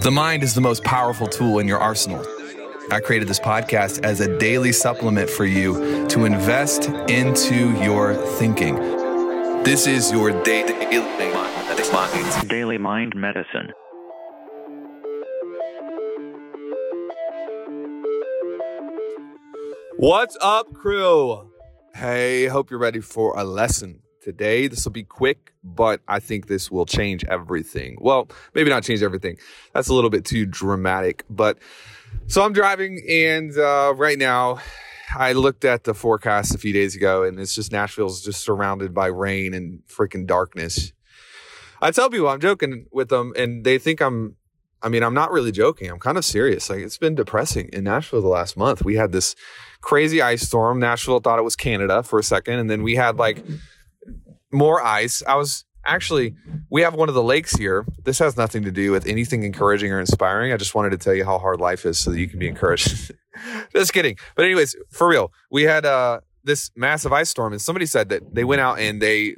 The mind is the most powerful tool in your arsenal. I created this podcast as a daily supplement for you to invest into your thinking. This is your day Daily Mind Medicine. What's up, crew? Hey, hope you're ready for a lesson today. This will be quick, but I think this will change everything. Well, maybe not change everything. That's a little bit too dramatic, but so I'm driving and uh, right now I looked at the forecast a few days ago and it's just Nashville's just surrounded by rain and freaking darkness. I tell people I'm joking with them and they think I'm I mean, I'm not really joking. I'm kind of serious. Like it's been depressing in Nashville the last month. We had this crazy ice storm. Nashville thought it was Canada for a second and then we had like more ice. I was actually, we have one of the lakes here. This has nothing to do with anything encouraging or inspiring. I just wanted to tell you how hard life is so that you can be encouraged. just kidding. But anyways, for real, we had uh, this massive ice storm, and somebody said that they went out and they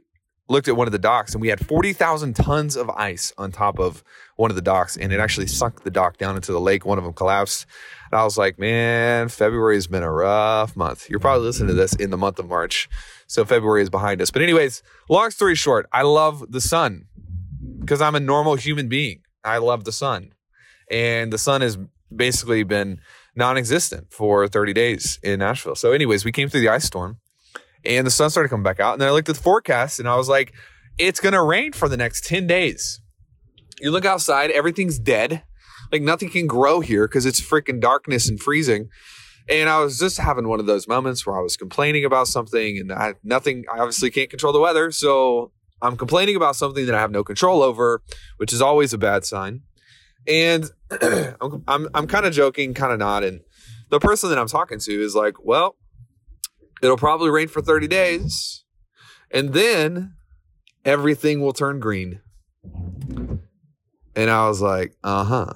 looked at one of the docks, and we had forty thousand tons of ice on top of one of the docks, and it actually sunk the dock down into the lake. One of them collapsed. And I was like, man, February has been a rough month. You're probably listening to this in the month of March. So February is behind us. But, anyways, long story short, I love the sun because I'm a normal human being. I love the sun. And the sun has basically been non existent for 30 days in Nashville. So, anyways, we came through the ice storm and the sun started coming back out. And then I looked at the forecast and I was like, it's going to rain for the next 10 days. You look outside, everything's dead. Like nothing can grow here because it's freaking darkness and freezing. And I was just having one of those moments where I was complaining about something and I nothing, I obviously can't control the weather. So I'm complaining about something that I have no control over, which is always a bad sign. And I'm, I'm, I'm kind of joking, kind of not. And the person that I'm talking to is like, well, it'll probably rain for 30 days and then everything will turn green. And I was like, uh huh.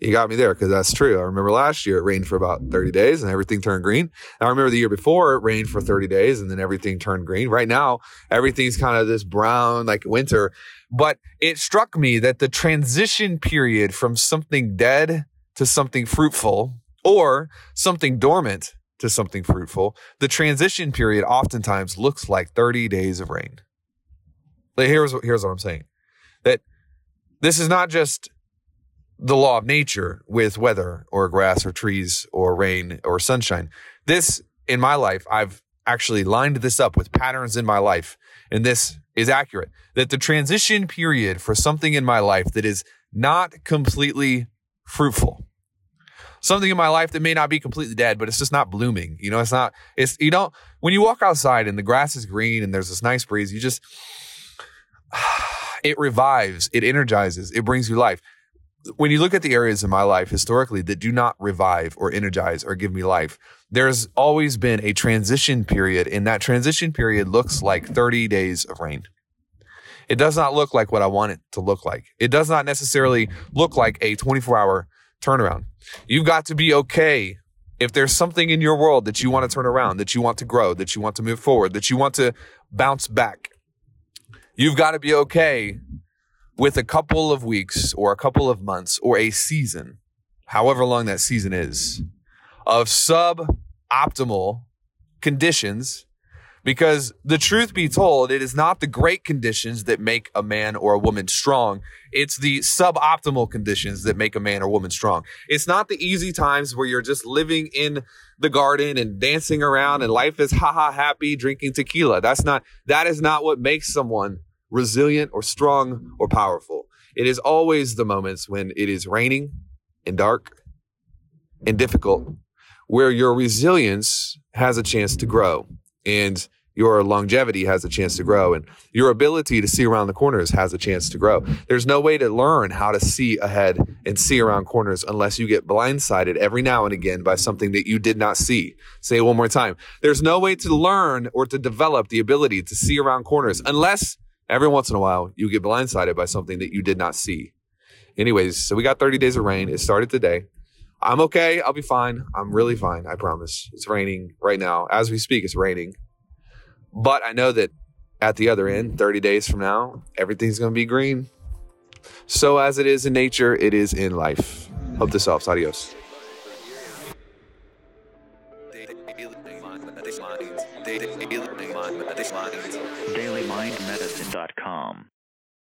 You got me there because that's true. I remember last year it rained for about 30 days and everything turned green. I remember the year before it rained for 30 days and then everything turned green. Right now, everything's kind of this brown, like winter. But it struck me that the transition period from something dead to something fruitful or something dormant to something fruitful, the transition period oftentimes looks like 30 days of rain. Here's, here's what I'm saying that this is not just the law of nature with weather or grass or trees or rain or sunshine. This in my life, I've actually lined this up with patterns in my life. And this is accurate that the transition period for something in my life that is not completely fruitful, something in my life that may not be completely dead, but it's just not blooming. You know, it's not, it's, you don't, when you walk outside and the grass is green and there's this nice breeze, you just, it revives, it energizes, it brings you life when you look at the areas in my life historically that do not revive or energize or give me life, there's always been a transition period, and that transition period looks like 30 days of rain. It does not look like what I want it to look like. It does not necessarily look like a 24 hour turnaround. You've got to be okay if there's something in your world that you want to turn around, that you want to grow, that you want to move forward, that you want to bounce back. You've got to be okay with a couple of weeks or a couple of months or a season, however long that season is, of suboptimal conditions. Because the truth be told, it is not the great conditions that make a man or a woman strong. It's the suboptimal conditions that make a man or woman strong. It's not the easy times where you're just living in the garden and dancing around and life is haha happy drinking tequila. That's not, that is not what makes someone resilient or strong or powerful. It is always the moments when it is raining and dark and difficult where your resilience has a chance to grow and your longevity has a chance to grow and your ability to see around the corners has a chance to grow. There's no way to learn how to see ahead and see around corners unless you get blindsided every now and again by something that you did not see. Say it one more time. There's no way to learn or to develop the ability to see around corners unless Every once in a while, you get blindsided by something that you did not see. Anyways, so we got 30 days of rain. It started today. I'm okay. I'll be fine. I'm really fine. I promise. It's raining right now. As we speak, it's raining. But I know that at the other end, 30 days from now, everything's going to be green. So, as it is in nature, it is in life. Hope this helps. Adios. DailyMindMedicine.com.